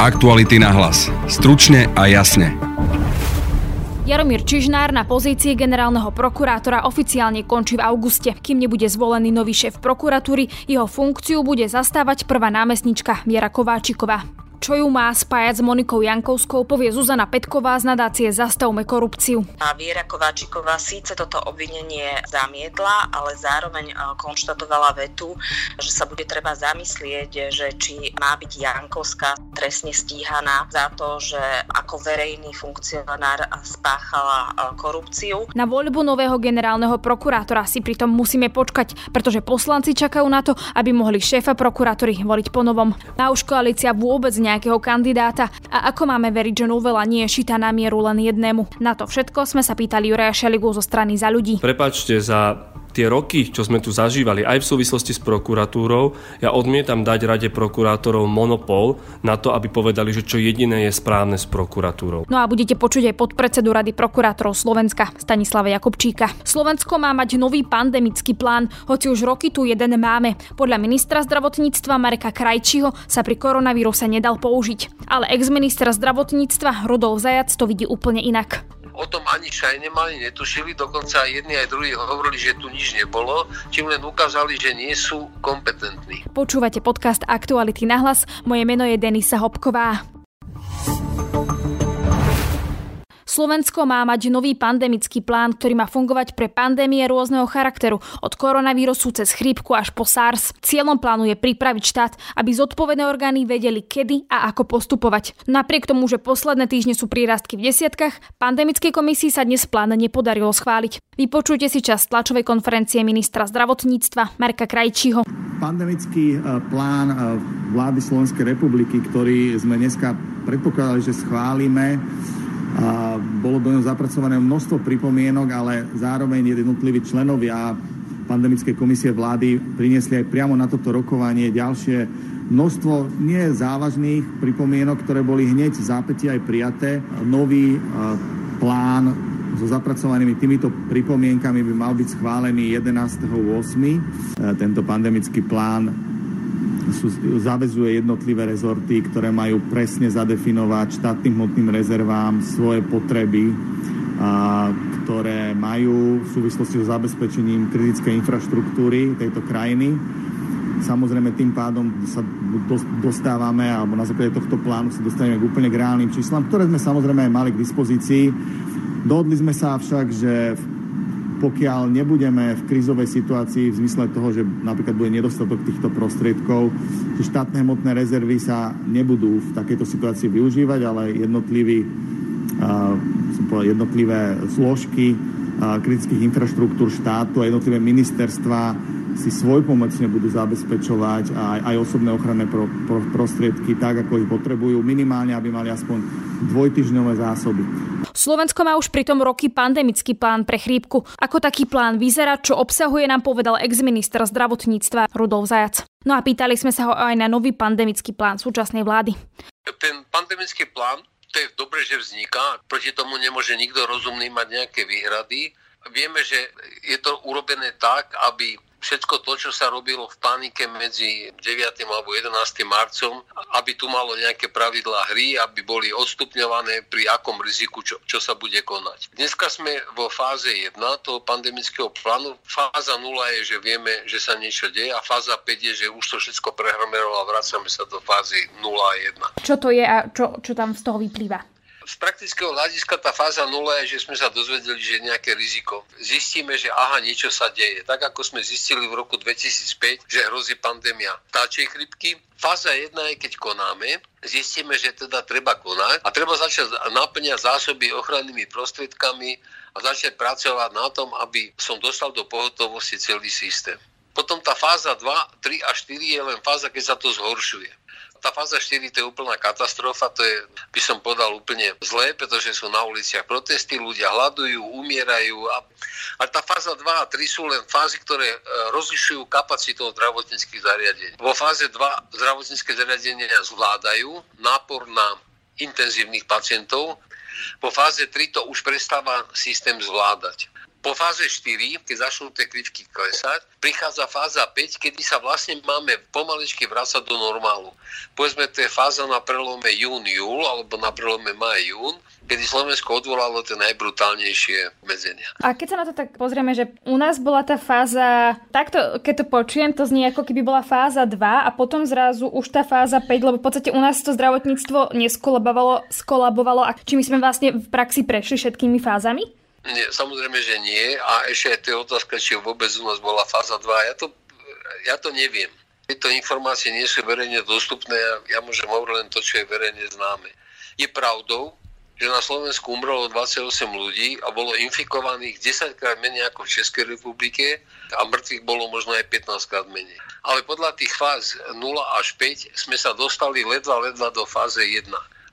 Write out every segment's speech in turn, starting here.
Aktuality na hlas. Stručne a jasne. Jaromír Čižnár na pozícii generálneho prokurátora oficiálne končí v auguste. Kým nebude zvolený nový šéf prokuratúry, jeho funkciu bude zastávať prvá námestnička Viera Kováčiková. Čo ju má spájať s Monikou Jankovskou, povie Zuzana Petková z nadácie Zastavme korupciu. A Viera Kováčiková síce toto obvinenie zamietla, ale zároveň e, konštatovala vetu, že sa bude treba zamyslieť, že či má byť Jankovská trestne stíhaná za to, že ako verejný funkcionár spáchala e, korupciu. Na voľbu nového generálneho prokurátora si pritom musíme počkať, pretože poslanci čakajú na to, aby mohli šéfa prokuratúry voliť po novom. A už koalícia vôbec ne nejakého kandidáta a ako máme veriť, že novela nie je šitá na mieru len jednému. Na to všetko sme sa pýtali Juraja Šeligu zo strany za ľudí. Prepačte za tie roky, čo sme tu zažívali, aj v súvislosti s prokuratúrou, ja odmietam dať rade prokurátorov monopol na to, aby povedali, že čo jediné je správne s prokuratúrou. No a budete počuť aj podpredsedu Rady prokurátorov Slovenska, Stanislava Jakubčíka. Slovensko má mať nový pandemický plán, hoci už roky tu jeden máme. Podľa ministra zdravotníctva Mareka Krajčího sa pri koronavíruse nedal použiť. Ale ex-minister zdravotníctva Rudolf Zajac to vidí úplne inak o tom ani šaj nemali, netušili, dokonca aj jedni aj druhí hovorili, že tu nič nebolo, čím len ukázali, že nie sú kompetentní. Počúvate podcast Aktuality na hlas, moje meno je Denisa Hopková. Slovensko má mať nový pandemický plán, ktorý má fungovať pre pandémie rôzneho charakteru, od koronavírusu cez chrípku až po SARS. Cieľom plánu je pripraviť štát, aby zodpovedné orgány vedeli, kedy a ako postupovať. Napriek tomu, že posledné týždne sú prírastky v desiatkách, pandemickej komisii sa dnes plán nepodarilo schváliť. Vypočujte si čas tlačovej konferencie ministra zdravotníctva Marka Krajčího. Pandemický e, plán e, vlády Slovenskej republiky, ktorý sme dneska predpokladali, že schválime, bolo do neho zapracované množstvo pripomienok, ale zároveň jednotliví členovia pandemickej komisie vlády priniesli aj priamo na toto rokovanie ďalšie množstvo nie závažných pripomienok, ktoré boli hneď v zápäti aj prijaté. Nový plán so zapracovanými týmito pripomienkami by mal byť schválený 11.8. Tento pandemický plán sú, zavezuje jednotlivé rezorty, ktoré majú presne zadefinovať štátnym hmotným rezervám svoje potreby, a, ktoré majú v súvislosti so zabezpečením kritickej infraštruktúry tejto krajiny. Samozrejme tým pádom sa dostávame, alebo na základe tohto plánu sa dostaneme k úplne k reálnym číslam, ktoré sme samozrejme aj mali k dispozícii. Dohodli sme sa však, že v pokiaľ nebudeme v krízovej situácii v zmysle toho, že napríklad bude nedostatok týchto prostriedkov, že štátne hmotné rezervy sa nebudú v takejto situácii využívať, ale jednotlivý, uh, povedal, jednotlivé zložky uh, kritických infraštruktúr štátu a jednotlivé ministerstva si svojpomocne budú zabezpečovať aj, aj osobné ochranné pro, pro, prostriedky tak, ako ich potrebujú, minimálne, aby mali aspoň dvojtyžňové zásoby. Slovensko má už pritom roky pandemický plán pre chrípku. Ako taký plán vyzerá, čo obsahuje, nám povedal ex-minister zdravotníctva Rudolf Zajac. No a pýtali sme sa ho aj na nový pandemický plán súčasnej vlády. Ten pandemický plán, to je dobre, že vzniká. Proti tomu nemôže nikto rozumný mať nejaké výhrady. Vieme, že je to urobené tak, aby všetko to, čo sa robilo v panike medzi 9. alebo 11. marcom, aby tu malo nejaké pravidlá hry, aby boli odstupňované pri akom riziku, čo, čo sa bude konať. Dneska sme vo fáze 1 toho pandemického plánu. Fáza 0 je, že vieme, že sa niečo deje a fáza 5 je, že už to všetko prehromero a vracame sa do fázy 0 a 1. Čo to je a čo, čo tam z toho vyplýva? Z praktického hľadiska tá fáza 0 je, že sme sa dozvedeli, že je nejaké riziko. Zistíme, že aha, niečo sa deje. Tak ako sme zistili v roku 2005, že hrozí pandémia vtáčej chrypky. Fáza 1 je, keď konáme, zistíme, že teda treba konať a treba začať naplňať zásoby ochrannými prostriedkami a začať pracovať na tom, aby som dostal do pohotovosti celý systém. Potom tá fáza 2, 3 a 4 je len fáza, keď sa to zhoršuje tá fáza 4 to je úplná katastrofa, to je, by som povedal, úplne zlé, pretože sú na uliciach protesty, ľudia hľadujú, umierajú. A, a tá fáza 2 a 3 sú len fázy, ktoré e, rozlišujú kapacitu zdravotníckých zariadení. Vo fáze 2 zdravotnícke zariadenia zvládajú nápor na intenzívnych pacientov, vo fáze 3 to už prestáva systém zvládať. Po fáze 4, keď začnú tie krivky klesať, prichádza fáza 5, kedy sa vlastne máme pomaličky vrácať do normálu. Povedzme, to je fáza na prelome jún-júl alebo na prelome maj-jún, kedy Slovensko odvolalo tie najbrutálnejšie medzenia. A keď sa na to tak pozrieme, že u nás bola tá fáza, takto keď to počujem, to znie ako keby bola fáza 2 a potom zrazu už tá fáza 5, lebo v podstate u nás to zdravotníctvo neskolabovalo, skolabovalo a či my sme vlastne v praxi prešli všetkými fázami? Nie, samozrejme, že nie. A ešte aj to je otázka, či vôbec u nás bola fáza 2. Ja to, ja to neviem. Tieto informácie nie sú verejne dostupné a ja môžem hovoriť len to, čo je verejne známe. Je pravdou, že na Slovensku umrelo 28 ľudí a bolo infikovaných 10 krát menej ako v Českej republike a mŕtvych bolo možno aj 15 krát menej. Ale podľa tých fáz 0 až 5 sme sa dostali ledva ledva do fáze 1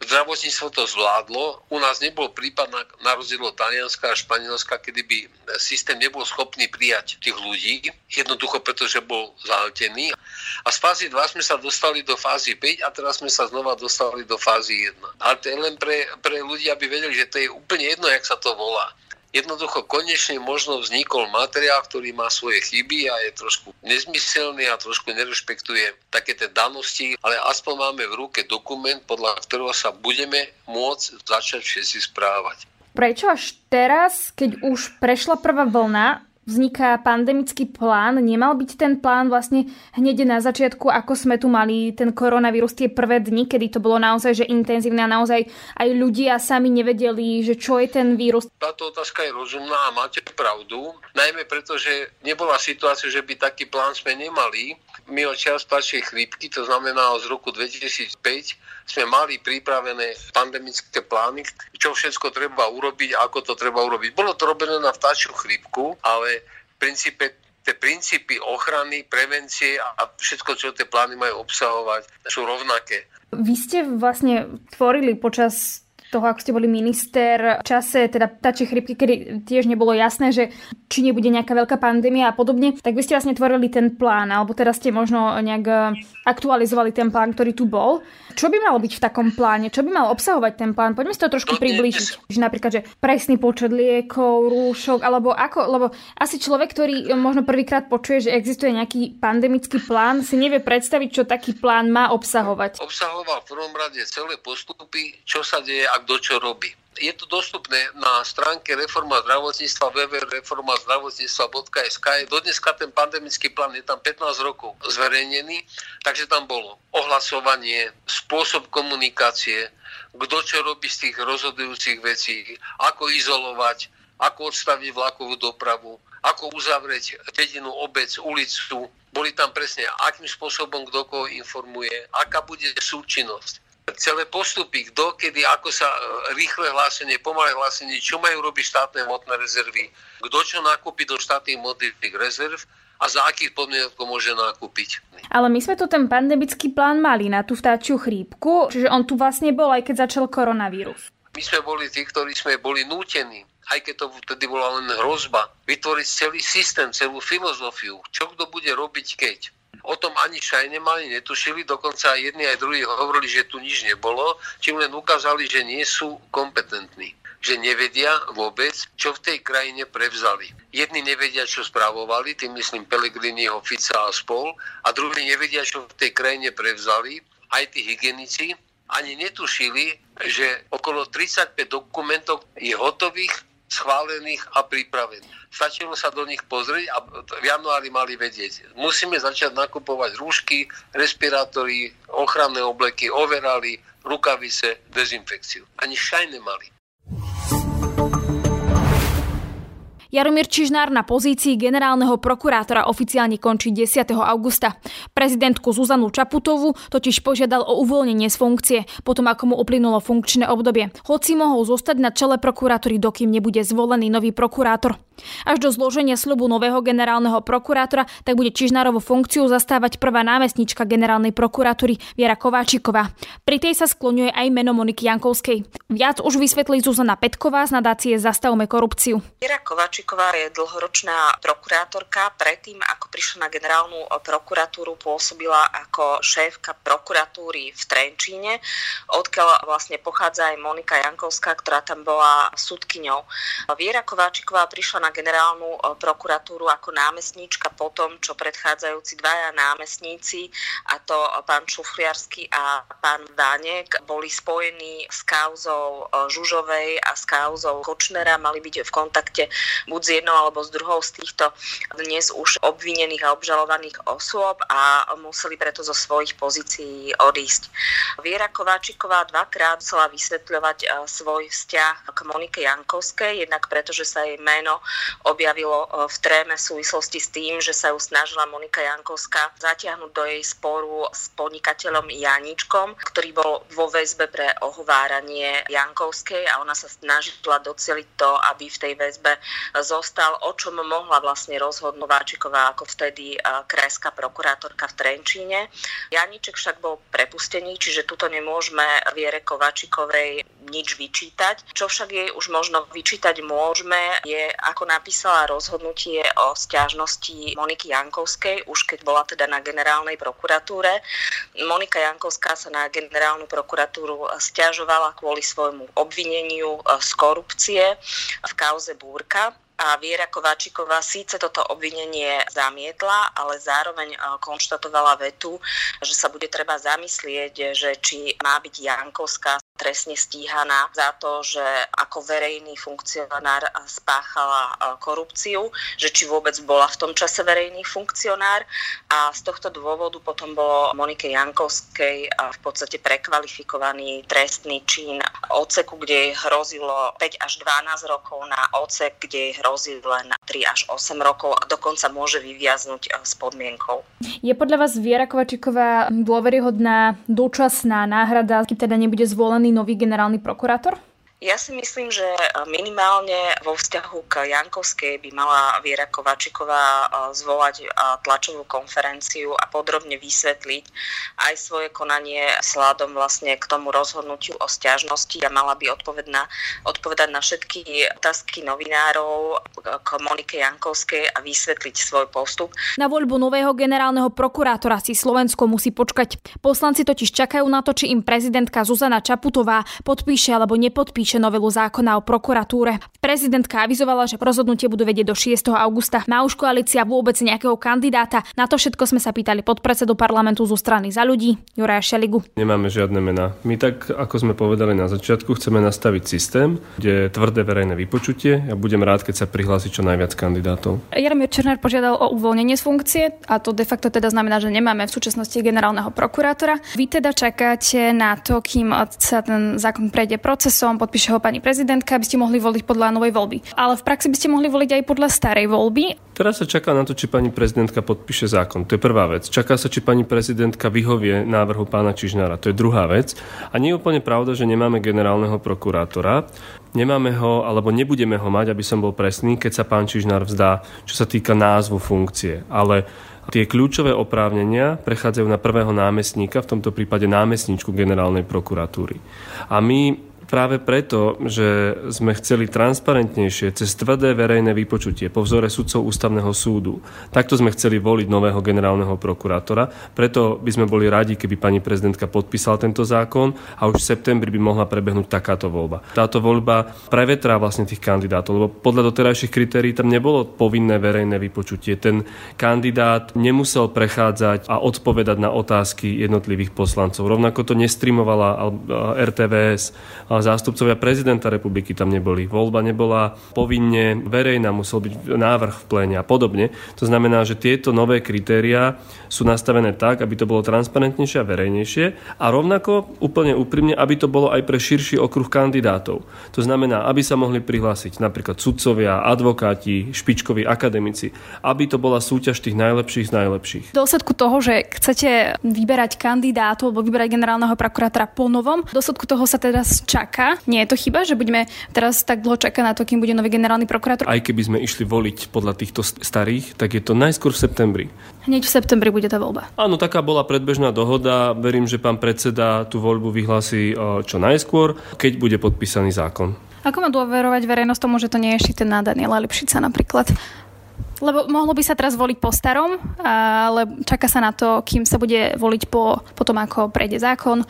zdravotníctvo to zvládlo. U nás nebol prípad na, na rozdiel od Talianska a Španielska, kedy by systém nebol schopný prijať tých ľudí, jednoducho pretože bol zahltený. A z fázy 2 sme sa dostali do fázy 5 a teraz sme sa znova dostali do fázy 1. Ale to je len pre, pre ľudí, aby vedeli, že to je úplne jedno, jak sa to volá. Jednoducho konečne možno vznikol materiál, ktorý má svoje chyby a je trošku nezmyselný a trošku nerešpektuje také tie danosti, ale aspoň máme v ruke dokument, podľa ktorého sa budeme môcť začať všetci správať. Prečo až teraz, keď už prešla prvá vlna, vzniká pandemický plán. Nemal byť ten plán vlastne hneď na začiatku, ako sme tu mali ten koronavírus tie prvé dni, kedy to bolo naozaj že intenzívne a naozaj aj ľudia sami nevedeli, že čo je ten vírus. Táto otázka je rozumná a máte pravdu, najmä preto, že nebola situácia, že by taký plán sme nemali. My od čas chrípky, to znamená z roku 2005, sme mali pripravené pandemické plány, čo všetko treba urobiť ako to treba urobiť. Bolo to robené na vtáčiu chrípku, ale v princípe tie princípy ochrany, prevencie a všetko, čo tie plány majú obsahovať, sú rovnaké. Vy ste vlastne tvorili počas toho, ako ste boli minister, v čase teda tačej chrypky, kedy tiež nebolo jasné, že či nebude nejaká veľká pandémia a podobne, tak vy ste vlastne tvorili ten plán, alebo teraz ste možno nejak aktualizovali ten plán, ktorý tu bol. Čo by malo byť v takom pláne? Čo by mal obsahovať ten plán? Poďme si to trošku priblížiť. Že napríklad, že presný počet liekov, rúšok, alebo ako, lebo asi človek, ktorý možno prvýkrát počuje, že existuje nejaký pandemický plán, si nevie predstaviť, čo taký plán má obsahovať. Obsahoval v prvom rade celé postupy, čo sa deje a kto čo robí. Je to dostupné na stránke Reforma zdravotníctva www.reformazdravotníctva.sk. Dodneska ten pandemický plán je tam 15 rokov zverejnený, takže tam bolo ohlasovanie, spôsob komunikácie, kto čo robí z tých rozhodujúcich vecí, ako izolovať, ako odstaviť vlakovú dopravu, ako uzavrieť dedinu, obec, ulicu. Boli tam presne, akým spôsobom kto koho informuje, aká bude súčinnosť celé postupy, kto, kedy, ako sa e, rýchle hlásenie, pomalé hlásenie, čo majú robiť štátne hmotné rezervy, kto čo nakúpi do štátnych hmotných rezerv a za akých podmienok môže nakúpiť. Ale my sme tu ten pandemický plán mali na tú vtáčiu chrípku, čiže on tu vlastne bol, aj keď začal koronavírus. My sme boli tí, ktorí sme boli nútení, aj keď to vtedy bola len hrozba, vytvoriť celý systém, celú filozofiu, čo kto bude robiť keď o tom ani šaj nemali, netušili, dokonca jedni aj druhí hovorili, že tu nič nebolo, čím len ukázali, že nie sú kompetentní že nevedia vôbec, čo v tej krajine prevzali. Jedni nevedia, čo správovali, tým myslím Pelegriniho, Fica a spol, a druhí nevedia, čo v tej krajine prevzali, aj tí hygienici, ani netušili, že okolo 35 dokumentov je hotových schválených a pripravených. Stačilo sa do nich pozrieť a v januári mali vedieť. Musíme začať nakupovať rúšky, respirátory, ochranné obleky, overali, rukavice, dezinfekciu. Ani šaj nemali. Jaromír Čižnár na pozícii generálneho prokurátora oficiálne končí 10. augusta. Prezidentku Zuzanu Čaputovu totiž požiadal o uvoľnenie z funkcie, potom ako mu uplynulo funkčné obdobie. Hoci mohol zostať na čele prokuratúry, dokým nebude zvolený nový prokurátor. Až do zloženia slubu nového generálneho prokurátora tak bude Čižnárovú funkciu zastávať prvá námestnička generálnej prokuratúry Viera Kováčiková. Pri tej sa skloňuje aj meno Moniky Jankovskej. Viac už vysvetlí Zuzana Petková z nadácie Zastavme korupciu. Viera Kováč Kováčiková je dlhoročná prokurátorka. Predtým, ako prišla na generálnu prokuratúru, pôsobila ako šéfka prokuratúry v Trenčíne, odkiaľ vlastne pochádza aj Monika Jankovská, ktorá tam bola súdkyňou. Viera Kováčiková prišla na generálnu prokuratúru ako námestníčka po tom, čo predchádzajúci dvaja námestníci, a to pán Šufliarsky a pán Vánek, boli spojení s kauzou Žužovej a s kauzou Kočnera, mali byť v kontakte buď s jednou alebo s druhou z týchto dnes už obvinených a obžalovaných osôb a museli preto zo svojich pozícií odísť. Viera Kováčiková dvakrát chcela vysvetľovať e, svoj vzťah k Monike Jankovskej, jednak preto, že sa jej meno objavilo e, v tréme v súvislosti s tým, že sa ju snažila Monika Jankovská zatiahnuť do jej sporu s podnikateľom Janičkom, ktorý bol vo väzbe pre ohováranie Jankovskej a ona sa snažila doceliť to, aby v tej väzbe zostal, o čom mohla vlastne rozhodnúť Váčiková ako vtedy krajská prokurátorka v Trenčíne. Janíček však bol prepustený, čiže tuto nemôžeme Viere Kovačikovej nič vyčítať. Čo však jej už možno vyčítať môžeme, je ako napísala rozhodnutie o stiažnosti Moniky Jankovskej, už keď bola teda na generálnej prokuratúre. Monika Jankovská sa na generálnu prokuratúru stiažovala kvôli svojmu obvineniu z korupcie v kauze Búrka a Viera Kováčiková síce toto obvinenie zamietla, ale zároveň e, konštatovala vetu, že sa bude treba zamyslieť, že či má byť Jankovská trestne stíhaná za to, že ako verejný funkcionár spáchala e, korupciu, že či vôbec bola v tom čase verejný funkcionár a z tohto dôvodu potom bolo Monike Jankovskej e, v podstate prekvalifikovaný trestný čin odseku, kde jej hrozilo 5 až 12 rokov na odsek, kde jej hrozí len 3 až 8 rokov a dokonca môže vyviaznuť e, s podmienkou. Je podľa vás Viera Kovačiková dôveryhodná dočasná náhrada, keď teda nebude zvolený nový generálny prokurátor? Ja si myslím, že minimálne vo vzťahu k Jankovskej by mala Viera Kovačiková zvolať tlačovú konferenciu a podrobne vysvetliť aj svoje konanie sladom vlastne k tomu rozhodnutiu o stiažnosti a mala by odpovedať na, odpovedať na všetky otázky novinárov k Monike Jankovskej a vysvetliť svoj postup. Na voľbu nového generálneho prokurátora si Slovensko musí počkať. Poslanci totiž čakajú na to, či im prezidentka Zuzana Čaputová podpíše alebo nepodpíše podpíše novelu zákona o prokuratúre. Prezidentka avizovala, že rozhodnutie budú vedieť do 6. augusta. Má už koalícia vôbec nejakého kandidáta? Na to všetko sme sa pýtali podpredsedu parlamentu zo strany za ľudí, Juraja Šeligu. Nemáme žiadne mená. My tak, ako sme povedali na začiatku, chceme nastaviť systém, kde je tvrdé verejné vypočutie. Ja budem rád, keď sa prihlási čo najviac kandidátov. Jaromír Černár požiadal o uvoľnenie z funkcie a to de facto teda znamená, že nemáme v súčasnosti generálneho prokurátora. Vy teda čakáte na to, kým sa ten zákon prejde procesom, podpíše podpíše ho pani prezidentka, aby ste mohli voliť podľa novej voľby. Ale v praxi by ste mohli voliť aj podľa starej voľby. Teraz sa čaká na to, či pani prezidentka podpíše zákon. To je prvá vec. Čaká sa, či pani prezidentka vyhovie návrhu pána Čižnára. To je druhá vec. A nie je úplne pravda, že nemáme generálneho prokurátora. Nemáme ho, alebo nebudeme ho mať, aby som bol presný, keď sa pán Čižnár vzdá, čo sa týka názvu funkcie. Ale Tie kľúčové oprávnenia prechádzajú na prvého námestníka, v tomto prípade námestníčku generálnej prokuratúry. A my práve preto, že sme chceli transparentnejšie cez tvrdé verejné vypočutie po vzore sudcov ústavného súdu. Takto sme chceli voliť nového generálneho prokurátora. Preto by sme boli radi, keby pani prezidentka podpísala tento zákon a už v septembri by mohla prebehnúť takáto voľba. Táto voľba prevetrá vlastne tých kandidátov, lebo podľa doterajších kritérií tam nebolo povinné verejné vypočutie. Ten kandidát nemusel prechádzať a odpovedať na otázky jednotlivých poslancov. Rovnako to nestreamovala RTVS zástupcovia prezidenta republiky tam neboli. Voľba nebola povinne verejná, musel byť návrh v pléne a podobne. To znamená, že tieto nové kritériá sú nastavené tak, aby to bolo transparentnejšie a verejnejšie a rovnako úplne úprimne, aby to bolo aj pre širší okruh kandidátov. To znamená, aby sa mohli prihlásiť napríklad sudcovia, advokáti, špičkoví akademici, aby to bola súťaž tých najlepších z najlepších. V dôsledku toho, že chcete vyberať kandidátov alebo vyberať generálneho prokurátora po novom, v dôsledku toho sa teda čaká čaká. Nie je to chyba, že budeme teraz tak dlho čakať na to, kým bude nový generálny prokurátor? Aj keby sme išli voliť podľa týchto starých, tak je to najskôr v septembri. Hneď v septembri bude tá voľba. Áno, taká bola predbežná dohoda. Verím, že pán predseda tú voľbu vyhlási čo najskôr, keď bude podpísaný zákon. Ako má dôverovať verejnosť tomu, že to nie je šité na Daniela Lipšica napríklad? Lebo mohlo by sa teraz voliť po starom, ale čaká sa na to, kým sa bude voliť po, po tom, ako prejde zákon.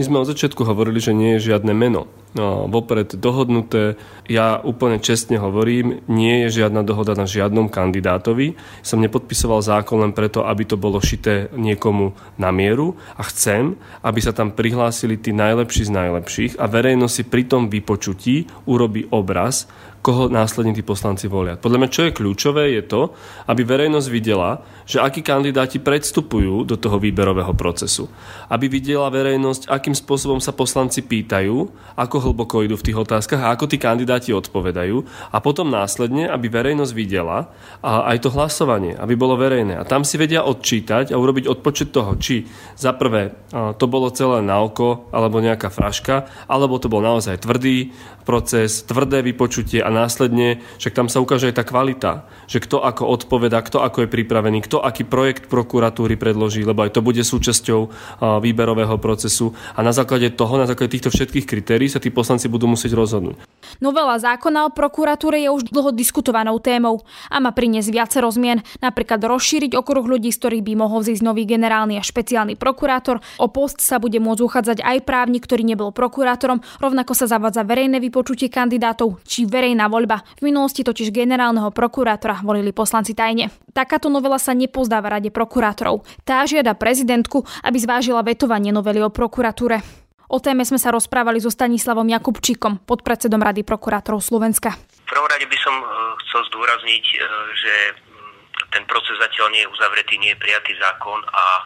My sme od začiatku hovorili, že nie je žiadne meno no, vopred dohodnuté. Ja úplne čestne hovorím, nie je žiadna dohoda na žiadnom kandidátovi. Som nepodpisoval zákon len preto, aby to bolo šité niekomu na mieru a chcem, aby sa tam prihlásili tí najlepší z najlepších a verejnosť si pri tom vypočutí urobí obraz, koho následne tí poslanci volia. Podľa mňa, čo je kľúčové, je to, aby verejnosť videla, že akí kandidáti predstupujú do toho výberového procesu. Aby videla verejnosť, akým spôsobom sa poslanci pýtajú, ako hlboko idú v tých otázkach a ako tí kandidáti odpovedajú. A potom následne, aby verejnosť videla a aj to hlasovanie, aby bolo verejné. A tam si vedia odčítať a urobiť odpočet toho, či za prvé to bolo celé na oko, alebo nejaká fraška, alebo to bol naozaj tvrdý proces, tvrdé vypočutie a následne, však tam sa ukáže aj tá kvalita, že kto ako odpoveda, kto ako je pripravený, kto aký projekt prokuratúry predloží, lebo aj to bude súčasťou výberového procesu a na základe toho, na základe týchto všetkých kritérií sa tí poslanci budú musieť rozhodnúť. Novela zákona o prokuratúre je už dlho diskutovanou témou a má priniesť viacero zmien, napríklad rozšíriť okruh ľudí, z ktorých by mohol zísť nový generálny a špeciálny prokurátor. O post sa bude môcť uchádzať aj právnik, ktorý nebol prokurátorom, rovnako sa zavádza verejné vypočutie kandidátov či verejná voľba. V minulosti totiž generálneho prokurátora volili poslanci tajne. Takáto novela sa nepozdáva rade prokurátorov. Tá žiada prezidentku, aby zvážila vetovanie novely o prokuratúre. O téme sme sa rozprávali so Stanislavom Jakubčíkom, podpredsedom Rady prokurátorov Slovenska. V prvom rade by som e, chcel zdôrazniť, e, že ten proces zatiaľ nie je uzavretý, nie je prijatý zákon a e,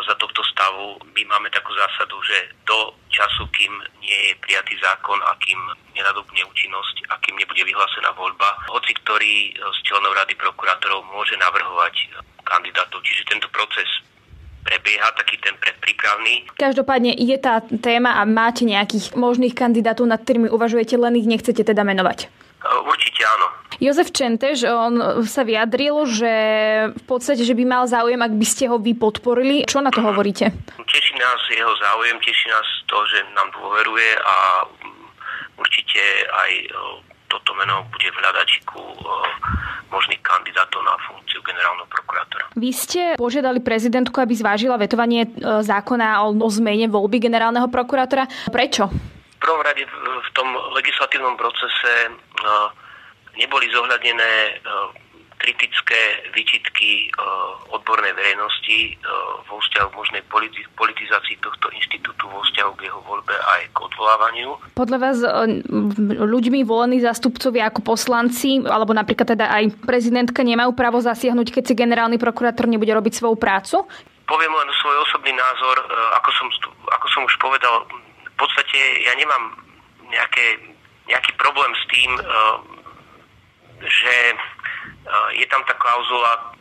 za tohto stavu my máme takú zásadu, že do času, kým nie je prijatý zákon a kým nenadobne účinnosť a kým nebude vyhlásená voľba, hoci ktorý z členov Rady prokurátorov môže navrhovať kandidátov. Čiže tento proces prebieha taký ten predprípravný. Každopádne je tá téma a máte nejakých možných kandidátov, nad ktorými uvažujete, len ich nechcete teda menovať? E, určite áno. Jozef Čentež, on sa vyjadril, že v podstate, že by mal záujem, ak by ste ho vy podporili. Čo na to hovoríte? Teší nás jeho záujem, teší nás to, že nám dôveruje a určite aj e, toto meno bude v hľadačiku e, možných kandidátov na funkciu generálneho prokurátora. Vy ste požiadali prezidentku, aby zvážila vetovanie e, zákona o, zmene voľby generálneho prokurátora. Prečo? V prvom rade v tom legislatívnom procese e, neboli zohľadnené kritické výčitky eh, odbornej verejnosti eh, vo vzťahu k možnej politizácii tohto inštitútu vo vzťahu k jeho voľbe aj k odvolávaniu. Podľa vás eh, ľuďmi volení zástupcovia ako poslanci, alebo napríklad teda aj prezidentka nemajú právo zasiahnuť, keď si generálny prokurátor nebude robiť svoju prácu? Poviem len svoj osobný názor, ako som, ako som už povedal, v podstate ja nemám nejaké, nejaký problém s tým, že je tam tá klauzula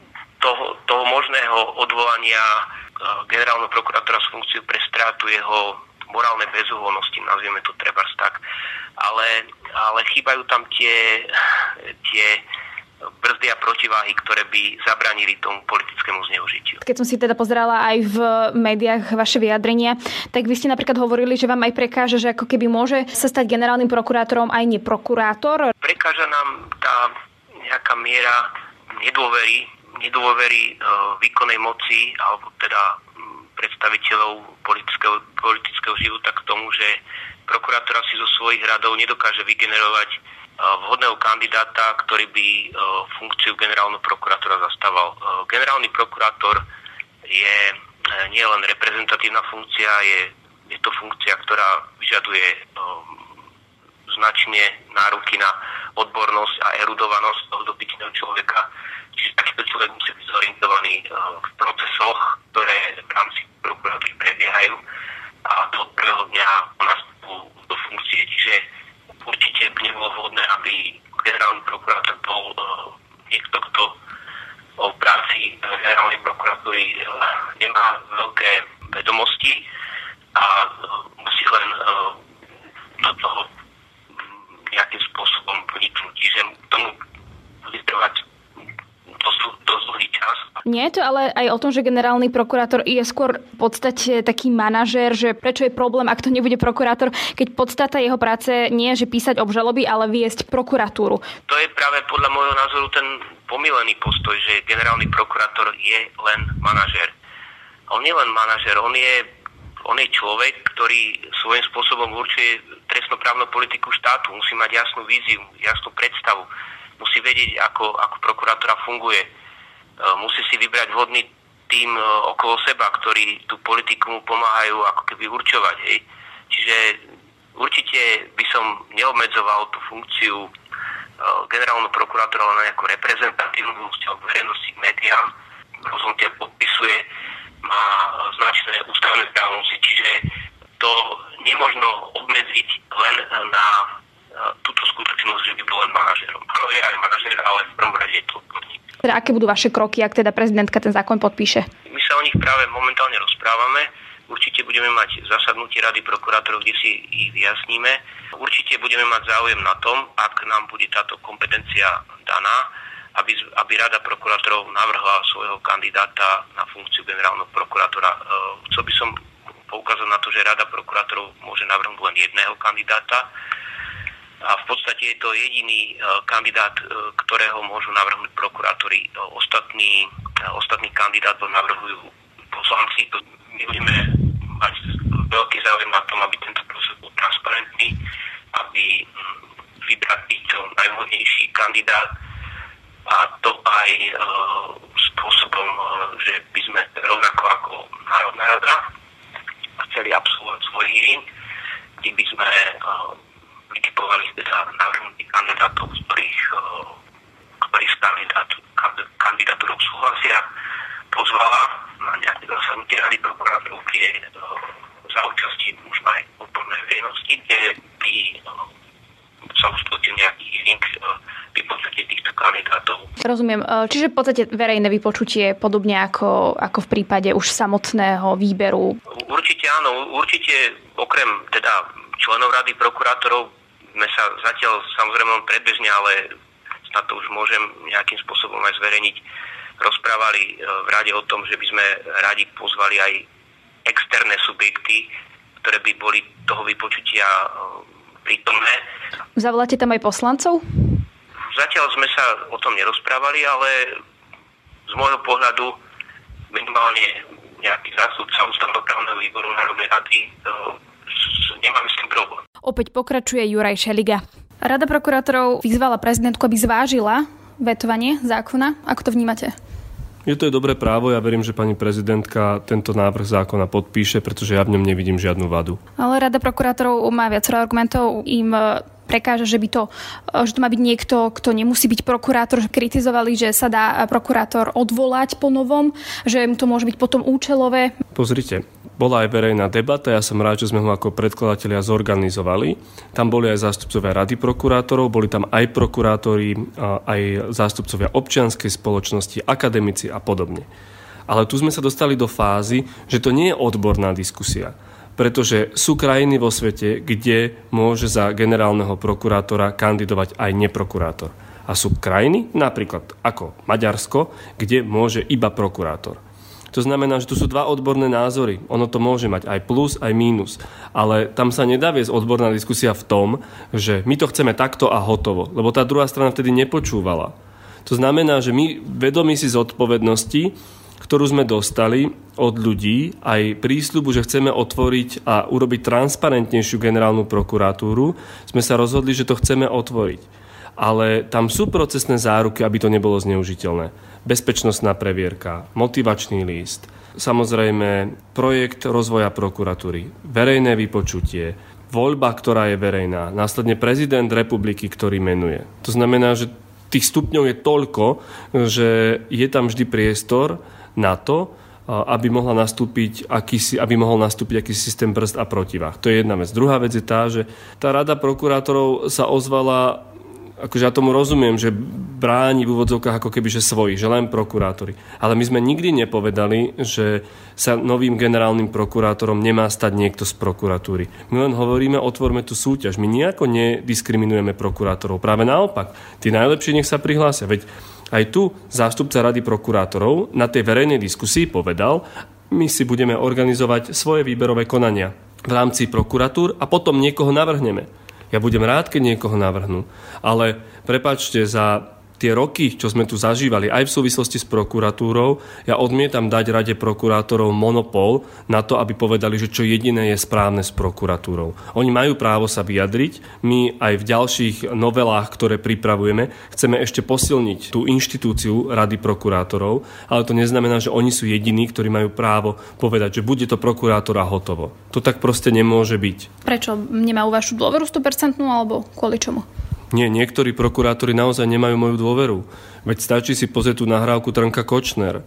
toho, toho možného odvolania eh, generálneho prokurátora z funkciu pre strátu jeho morálnej bezúhonnosti, nazvieme to trebárs tak, ale, ale chýbajú tam tie, tie brzdy a protiváhy, ktoré by zabranili tomu politickému zneužitiu. Keď som si teda pozerala aj v médiách vaše vyjadrenia, tak vy ste napríklad hovorili, že vám aj prekáža, že ako keby môže sa stať generálnym prokurátorom aj neprokurátor. Prekáža nám tá nejaká miera nedôvery, nedôvery e, výkonnej moci alebo teda predstaviteľov politického, politického života k tomu, že prokurátora si zo svojich radov nedokáže vygenerovať e, vhodného kandidáta, ktorý by e, funkciu generálneho prokurátora zastával. Generálny prokurátor je nielen reprezentatívna funkcia, je, je to funkcia, ktorá vyžaduje značne nároky na odbornosť a erudovanosť toho dotyčného človeka. Čiže takýto človek musí byť zorientovaný eh, v procesoch, ktoré v rámci prokuratúry prebiehajú a to od prvého dňa po nastupu do funkcie. Čiže určite by nebolo vhodné, aby generálny prokurátor bol uh, niekto, kto o práci generálnej prokuratúry uh, nemá veľké vedomosti a uh, musí len je to ale aj o tom, že generálny prokurátor je skôr v podstate taký manažér, že prečo je problém, ak to nebude prokurátor, keď podstata jeho práce nie je, že písať obžaloby, ale viesť prokuratúru. To je práve podľa môjho názoru ten pomílený postoj, že generálny prokurátor je len manažér. On nie len manažér, on je, on je človek, ktorý svojím spôsobom určuje trestnoprávnu politiku štátu, musí mať jasnú víziu, jasnú predstavu, musí vedieť, ako, ako prokurátora funguje, musí si vybrať vhodný tým e, okolo seba, ktorí tú politiku mu pomáhajú ako keby určovať. Hej. Čiže určite by som neobmedzoval tú funkciu e, generálneho prokurátora na nejakú reprezentatívnu vzťahu verejnosti k médiám. Rozhodnutie podpisuje, má značné ústavné právomoci, čiže to nemožno obmedziť len na e, túto skutočnosť, že by bol len manažerom. Áno, je aj manažer, ale v prvom rade je to odborník. Teda aké budú vaše kroky, ak teda prezidentka ten zákon podpíše? My sa o nich práve momentálne rozprávame. Určite budeme mať zasadnutie Rady prokurátorov, kde si ich vyjasníme. Určite budeme mať záujem na tom, ak nám bude táto kompetencia daná, aby, aby Rada prokurátorov navrhla svojho kandidáta na funkciu generálneho prokurátora. E, chcel by som poukázať na to, že Rada prokurátorov môže navrhnúť len jedného kandidáta a v podstate je to jediný e, kandidát, e, ktorého môžu navrhnúť prokurátori. E, ostatný, ostatný kandidát to navrhujú poslanci. My budeme mať veľký záujem na tom, aby tento proces bol transparentný, aby mm, vybratý čo najvhodnejší kandidát a to aj e, spôsobom, e, že by sme rovnako ako Národná rada chceli absolvovať svoj hearing, kde by sme uh, vytipovali teda navrhnutých kandidátov, z ktorých, ktorých s kandidatúrou súhlasia, pozvala na nejaké zasadnutie rady prokurátorov, kde za účasti možno aj odbornej verejnosti, kde by sa uskutočnil nejaký uh, vypočutie týchto kandidátov. Rozumiem. Čiže v podstate verejné vypočutie podobne ako, ako v prípade už samotného výberu Určite áno, určite okrem teda členov rady prokurátorov sme sa zatiaľ samozrejme len predbežne, ale snad to už môžem nejakým spôsobom aj zverejniť, rozprávali e, v rade o tom, že by sme radi pozvali aj externé subjekty, ktoré by boli toho vypočutia e, prítomné. Zavoláte tam aj poslancov? Zatiaľ sme sa o tom nerozprávali, ale z môjho pohľadu minimálne nejaký zástupca ústavnoprávneho výboru Národnej rady, nemáme s tým problém. Opäť pokračuje Juraj Šeliga. Rada prokurátorov vyzvala prezidentku, aby zvážila vetovanie zákona. Ako to vnímate? Je to je dobré právo, ja verím, že pani prezidentka tento návrh zákona podpíše, pretože ja v ňom nevidím žiadnu vadu. Ale Rada prokurátorov má viacero argumentov, im prekáža, že by to, že to má byť niekto, kto nemusí byť prokurátor. Kritizovali, že sa dá prokurátor odvolať po novom, že to môže byť potom účelové. Pozrite, bola aj verejná debata, ja som rád, že sme ho ako predkladatelia zorganizovali. Tam boli aj zástupcovia rady prokurátorov, boli tam aj prokurátori, aj zástupcovia občianskej spoločnosti, akademici a podobne. Ale tu sme sa dostali do fázy, že to nie je odborná diskusia pretože sú krajiny vo svete, kde môže za generálneho prokurátora kandidovať aj neprokurátor. A sú krajiny, napríklad ako Maďarsko, kde môže iba prokurátor. To znamená, že tu sú dva odborné názory. Ono to môže mať aj plus, aj mínus. Ale tam sa nedá viesť odborná diskusia v tom, že my to chceme takto a hotovo. Lebo tá druhá strana vtedy nepočúvala. To znamená, že my vedomí si zodpovednosti ktorú sme dostali od ľudí, aj prísľubu, že chceme otvoriť a urobiť transparentnejšiu generálnu prokuratúru, sme sa rozhodli, že to chceme otvoriť. Ale tam sú procesné záruky, aby to nebolo zneužiteľné. Bezpečnostná previerka, motivačný list, samozrejme projekt rozvoja prokuratúry, verejné vypočutie, voľba, ktorá je verejná, následne prezident republiky, ktorý menuje. To znamená, že tých stupňov je toľko, že je tam vždy priestor na to, aby, mohla nastúpiť akýsi, aby mohol nastúpiť akýsi systém brzd a protivách. To je jedna vec. Druhá vec je tá, že tá rada prokurátorov sa ozvala akože ja tomu rozumiem, že bráni v úvodzovkách ako keby, že svoji, že len prokurátori. Ale my sme nikdy nepovedali, že sa novým generálnym prokurátorom nemá stať niekto z prokuratúry. My len hovoríme, otvorme tú súťaž. My nejako nediskriminujeme prokurátorov. Práve naopak, tí najlepší nech sa prihlásia. Veď Aj tu zástupca Rady prokurátorov na tej verejnej diskusii povedal, my si budeme organizovať svoje výberové konania v rámci prokuratúr a potom niekoho navrhneme. Ja budem rád, keď niekoho navrhnú. Ale prepačte, za tie roky, čo sme tu zažívali, aj v súvislosti s prokuratúrou, ja odmietam dať Rade prokurátorov monopol na to, aby povedali, že čo jediné je správne s prokuratúrou. Oni majú právo sa vyjadriť. My aj v ďalších novelách, ktoré pripravujeme, chceme ešte posilniť tú inštitúciu Rady prokurátorov, ale to neznamená, že oni sú jediní, ktorí majú právo povedať, že bude to prokurátor a hotovo. To tak proste nemôže byť. Prečo nemajú vašu dôveru 100% alebo kvôli čomu? Nie, niektorí prokurátori naozaj nemajú moju dôveru. Veď stačí si pozrieť tú nahrávku Trnka Kočner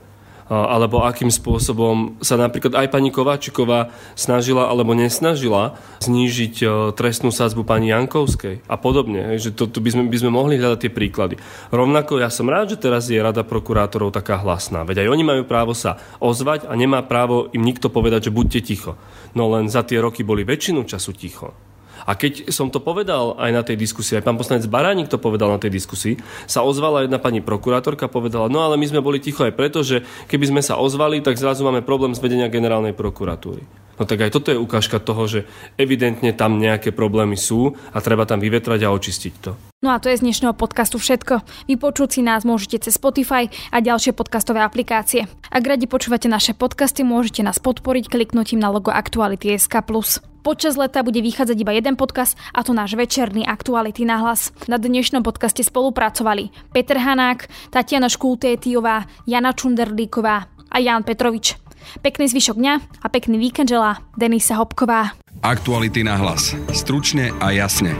alebo akým spôsobom sa napríklad aj pani Kováčiková snažila alebo nesnažila znížiť e, trestnú sadzbu pani Jankovskej a podobne. Že to, to by, sme, by sme mohli hľadať tie príklady. Rovnako ja som rád, že teraz je rada prokurátorov taká hlasná. Veď aj oni majú právo sa ozvať a nemá právo im nikto povedať, že buďte ticho. No len za tie roky boli väčšinu času ticho. A keď som to povedal aj na tej diskusii, aj pán poslanec Baránik to povedal na tej diskusii, sa ozvala jedna pani prokurátorka, povedala, no ale my sme boli ticho aj preto, že keby sme sa ozvali, tak zrazu máme problém z vedenia generálnej prokuratúry. No tak aj toto je ukážka toho, že evidentne tam nejaké problémy sú a treba tam vyvetrať a očistiť to. No a to je z dnešného podcastu všetko. Vypočuť si nás môžete cez Spotify a ďalšie podcastové aplikácie. Ak radi počúvate naše podcasty, môžete nás podporiť kliknutím na logo Aktuality SK+. Počas leta bude vychádzať iba jeden podcast a to náš večerný Aktuality na hlas. Na dnešnom podcaste spolupracovali Peter Hanák, Tatiana Škultétiová, Jana Čunderlíková a Jan Petrovič. Pekný zvyšok dňa a pekný víkend želá Denisa Hopková. Aktuality na hlas. Stručne a jasne.